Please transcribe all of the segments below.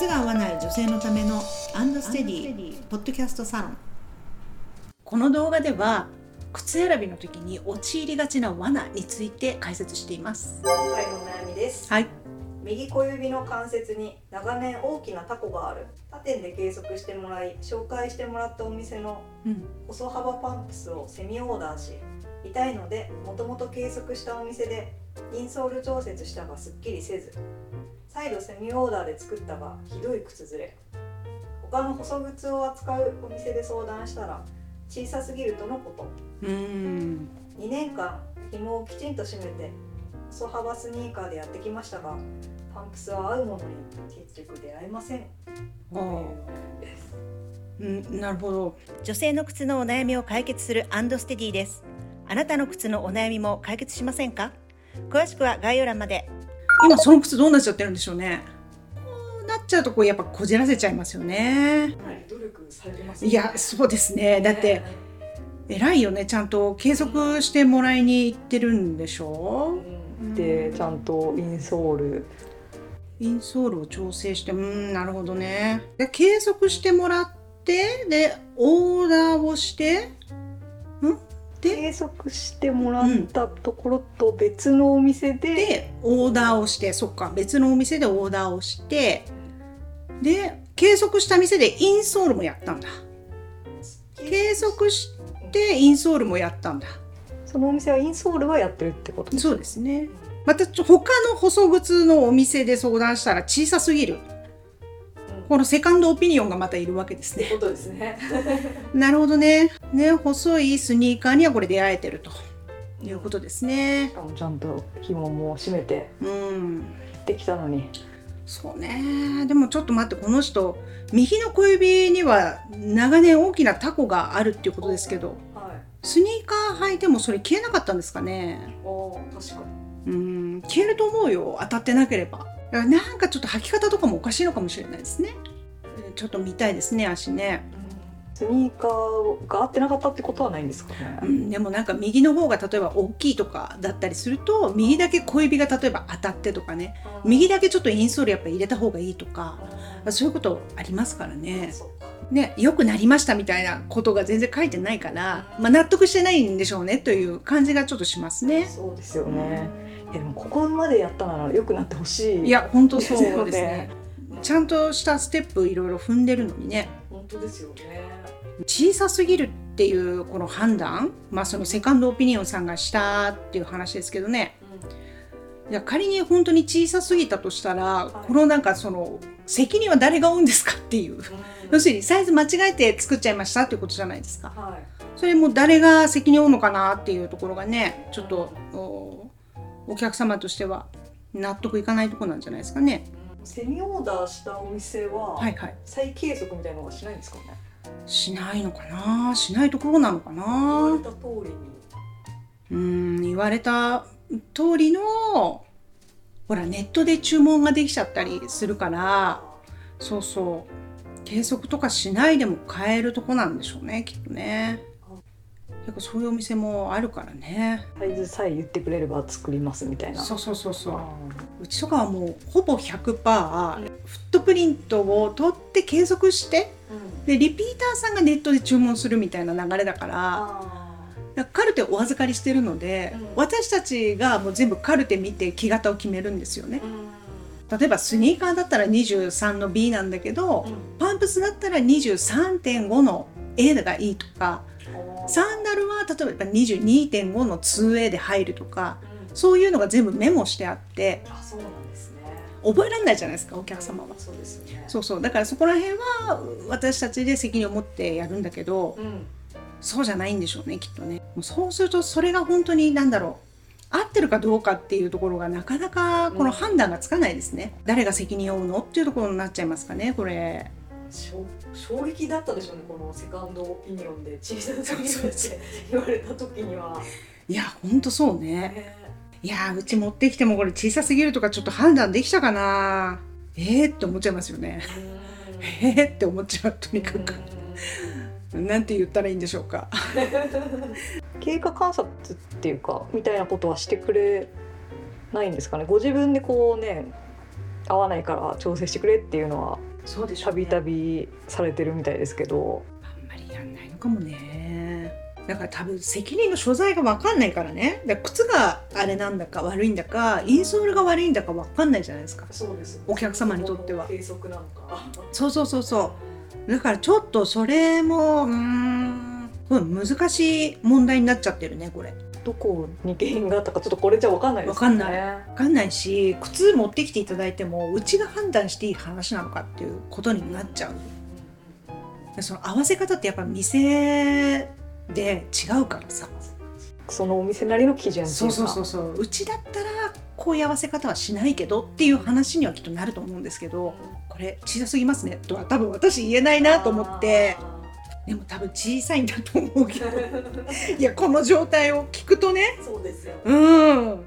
靴が合わない女性のためのアンドステディポッドキャストサロン。この動画では靴選びの時に陥りがちな罠について解説しています。今回のお悩みです、はい。右小指の関節に長年大きなタコがある。他店で計測してもらい紹介してもらったお店のうん。細幅パンプスをセミオーダーし痛いのでもともと計測したお店でインソール調節したがすっきりせず再度セミオーダーで作ったがひどい靴ずれ。他の細靴を扱うお店で相談したら小さすぎるとのこと。うーん。2年間紐をきちんと締めて細幅スニーカーでやってきましたがパンプスは合うものに結局出会えません。あーですうんなるほど。女性の靴のお悩みを解決するアンドステディです。あなたの靴のお悩みも解決しませんか？詳しくは概要欄まで今その靴どうなっちゃってるんでしょうね。こうなっちゃうとこうやっぱこじらせちゃいますよね。かなり努力されてますいやそうですね。だって偉いよね。ちゃんと計測してもらいに行ってるんでしょ？でちゃんとインソール。インソールを調整して。うんなるほどね。で計測してもらってでオーダーをしてん？で計測してもらったところと別のお店で、でオーダーをしてそっか別のお店でオーダーをして。で計測した店でインソールもやったんだ。計測してインソールもやったんだ。そのお店はインソールはやってるってことそうですね。また他の細靴のお店で相談したら小さすぎるこのセカンドオピニオンがまたいるわけですね。ことですね。なるほどね。ね細いスニーカーにはこれ出会えてると。いうことですね。しかもちゃんと紐も締めてうん。できたのに。そうね。でもちょっと待ってこの人右の小指には長年大きなタコがあるっていうことですけど。はい。スニーカー履いてもそれ消えなかったんですかね。おー確かに。うん。消えると思うよ。当たってなければだからなんかちょっと履き方とかもおかしいのかもしれないですね。うん。ちょっと見たいですね足ね、スニーカーが合ってなかったってことはないんですかね、うん、でもなんか右の方が例えば大きいとかだったりすると右だけ小指が例えば当たってとかね。右だけちょっとインソールやっぱ入れた方がいいとかそういうことありますからね。ね、良くなりましたみたいなことが全然書いてないから、まあ、納得してないんでしょうねという感じがちょっとしますね。そうですよねいやでもここまでやったなら良くなってほしいいや本当そうですね。ね。ちゃんとしたステップいろいろ踏んでるのにね。本当ですよね。小さすぎるっていうこの判断、まあ、そのセカンドオピニオンさんがしたっていう話ですけどね。いや仮に本当に小さすぎたとしたら、い。このなんかその責任は誰が負うんですかっていう。うん。要するにサイズ間違えて作っちゃいましたっていうことじゃないですか。はい。それも誰が責任を負うのかなっていうところがねちょっとおお客様としては納得いかないところなんじゃないですかね。セミオーダーしたお店は、はいはい。再計測みたいなのはしないんですかね？しないのかな？しないところなのか言わなれた通りにうーん言われた通りのほらネットで注文ができちゃったりするからそうそう計測とかしないでも買えるとこなんでしょうねきっとね。結構そういうお店もあるからね。サイズさえ言ってくれれば作りますみたいな。そうそうそうそう。あうちとかはもうほぼ100%フットプリントを取って計測してうん。でリピーターさんがネットで注文するみたいな流れだからあだからカルテお預かりしてるので、うん。私たちがもう全部カルテ見て木型を決めるんですよね。例えばスニーカーだったら23の B なんだけど、パンプスだったら23.5の A がいいとかサンダルは例えば22.5の 2A で入るとかうん。そういうのが全部メモしてあってあそうなんですね。覚えられないじゃないですかお客様は。そうですよね。そうそう。だからそこら辺は私たちで責任を持ってやるんだけどうん。そうじゃないんでしょうねきっとね。そうするとそれが本当に何だろう。合ってるかどうかっていうところがなかなかこの判断がつかないですね、誰が責任を負うのっていうところになっちゃいますかねこれ衝衝撃だったでしょうねこのセカンドオピニオンで小さすぎるって言われた時には。いやほんとそうね。ね。いやうち持ってきてもこれ小さすぎるとかちょっと判断できたかな。えー、って思っちゃいますよね。えー、って思っちゃうとにかく。なんて言ったらいいんでしょうか。経過観察っていうかみたいなことはしてくれないんですかね。ご自分でこうね合わないから調整してくれっていうのはそうでしょたびたびされてるみたいですけど。あんまりやんないのかもね。だから多分責任の所在が分かんないからね。だから靴があれなんだか悪いんだかインソールが悪いんだか分かんないじゃないですか。そうです。お客様にとっては。計測なのか。そうそうそうそう。だからちょっとそれもうーん難しい問題になっちゃってるねこれどこに原因があったかちょっとこれじゃ分かんないですわかんない。分かんないし靴持ってきていただいてもうちが判断していい話なのかっていうことになっちゃう。でその合わせ方ってやっぱ店で違うからさ。そのお店なりの基準そうそうそうそう。うちだったらこういう合わせ方はしないけどっていう話にはきっとなると思うんですけどこれ小さすぎますねとは多分私言えないなと思ってでも多分小さいんだと思うけど。いやこの状態を聞くとね。そうですよ。うん。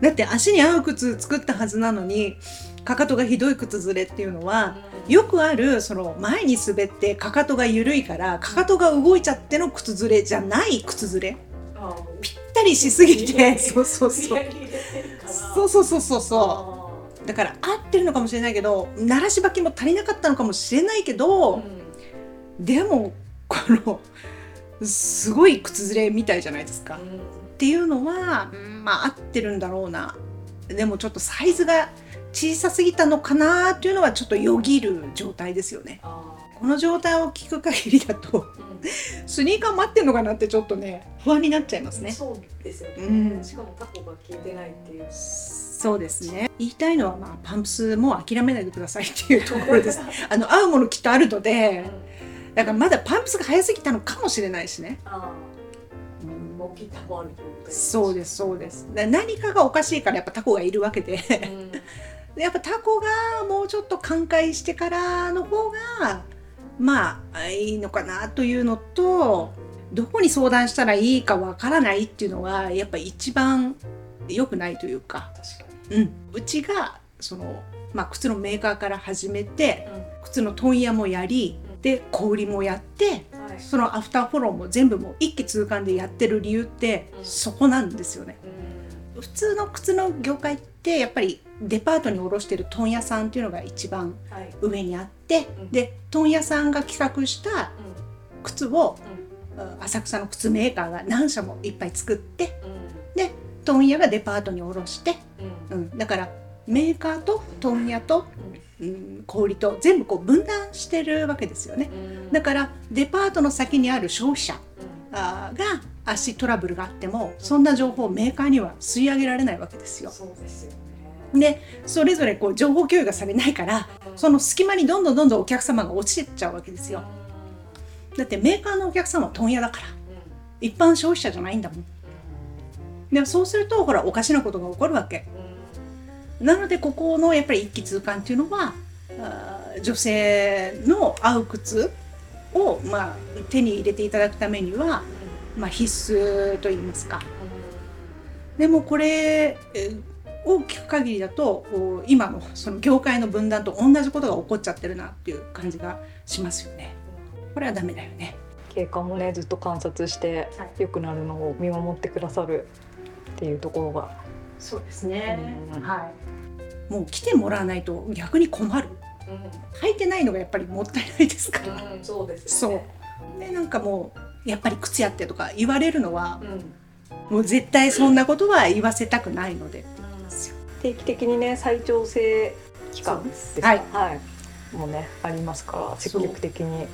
だって足に合う靴作ったはずなのにかかとがひどい靴ずれっていうのはよくあるその前に滑ってかかとが緩いからかかとが動いちゃっての靴ずれじゃない靴ずれ。ぴったりしすぎて。そうそうそう。そうそうそうそうそう。だから合ってるのかもしれないけど鳴らし履きも足りなかったのかもしれないけど、でもこのすごい靴ずれみたいじゃないですか。っていうのは、うんまあ合ってるんだろうな。でもちょっとサイズが小さすぎたのかなっていうのはちょっとよぎる状態ですよね。この状態を聞く限りだとスニーカー待ってんのかなってちょっとね不安になっちゃいますね。そうですよね、うん。しかもタコが効いてないっていう。そうですね。言いたいのは、まあ、パンプスもう諦めないでくださいっていうところです。あの合うものきっとあるのでだからまだパンプスが早すぎたのかもしれないしね、そうですそうです。だ何かがおかしいからやっぱタコがいるわけで。で やっぱタコがもうちょっと寛解してからの方がまあいいのかなというのとどこに相談したらいいかわからないっていうのがやっぱ一番良くないというか、うん、うちがその、まあ、靴のメーカーから始めてに、靴の問屋もやりで小売りもやってはい。そのアフターフォローも全部もう一気通貫でやってる理由ってうん。そこなんですよね。普通の靴の業界ってやっぱりデパートに卸してる問屋さんっていうのが一番はい。上にあって、うん。で問屋さんが企画した靴を、うん。浅草の靴メーカーが何社もいっぱい作ってうん。問屋がデパートに卸して、うん。うん、だからメーカーと問屋と、うん、小売と全部こう分断してるわけですよね。うんだからデパートの先にある消費者が足トラブルがあってもそんな情報をメーカーには吸い上げられないわけですよ。でそれぞれこう情報共有がされないからその隙間にどんどんどんどんお客様が落ちてっちゃうわけですよ。だってメーカーのお客様は問屋だから一般消費者じゃないんだもん。でそうするとほらおかしなことが起こるわけ。なのでここのやっぱり一気通貫っていうのは女性の合う靴を、まあ、手に入れていただくためには、まあ、必須と言いますか。でもこれえーを聞く限りだと今のその業界の分断と同じことが起こっちゃってるなっていう感じがしますよね。これはダメだよね。経過もねずっと観察してはい良くなるのを見守ってくださるっていうところがそうですうんはい。もう来てもらわないと逆に困る。履いてないのがやっぱりもったいないですから。うんうんそうですね。う。でなんかもうやっぱり靴やってとか言われるのはうん。もう絶対そんなことは言わせたくないので。定期的にね再調整期間ですか。はい。はい、もうねありますから積極的に。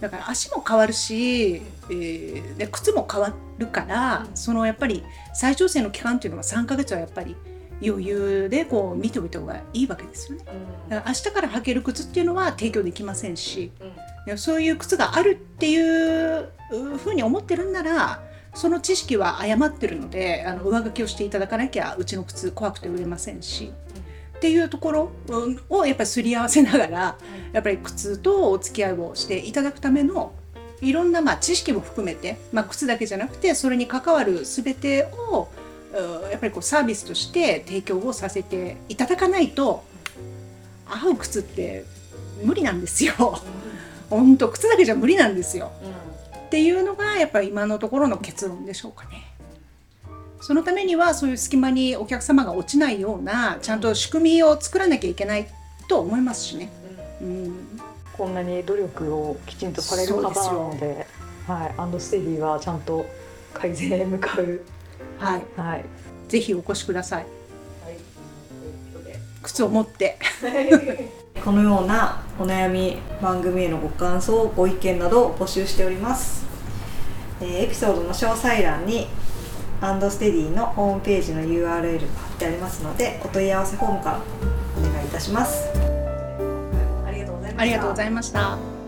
だから足も変わるし、えーで靴も変わるから、うん。そのやっぱり再調整の期間っていうのは3ヶ月はやっぱり余裕でこう見ておいた方がいいわけですよね。だから明日から履ける靴っていうのは提供できませんしそういう靴があるっていうふうに思ってるんならその知識は誤ってるのであの上書きをしていただかなきゃうちの靴怖くて売れませんし。っていうところうんをやっぱりすり合わせながらやっぱり靴とお付き合いをしていただくためのいろんなまあ知識も含めて、まあ、靴だけじゃなくてそれに関わる全てをうんやっぱりこうサービスとして提供をさせていただかないと合う靴って無理なんですよ。本当靴だけじゃ無理なんですよ。っていうのがやっぱり今のところの結論でしょうかね。そのためにはそういう隙間にお客様が落ちないようなちゃんと仕組みを作らなきゃいけないと思いますしね。うん、こんなに努力をきちんとされる方なのではい、アンドステディはちゃんと改善へ向かう、はい、はい、ぜひお越しください。はい、ということで靴を持って。このようなお悩み番組へのご感想ご意見などを募集しております、えーエピソードの詳細欄にアンドステディのホームページの URL が貼ってありますのでお問い合わせフォームからお願いいたします。ありがとうございました。ありがとうございました。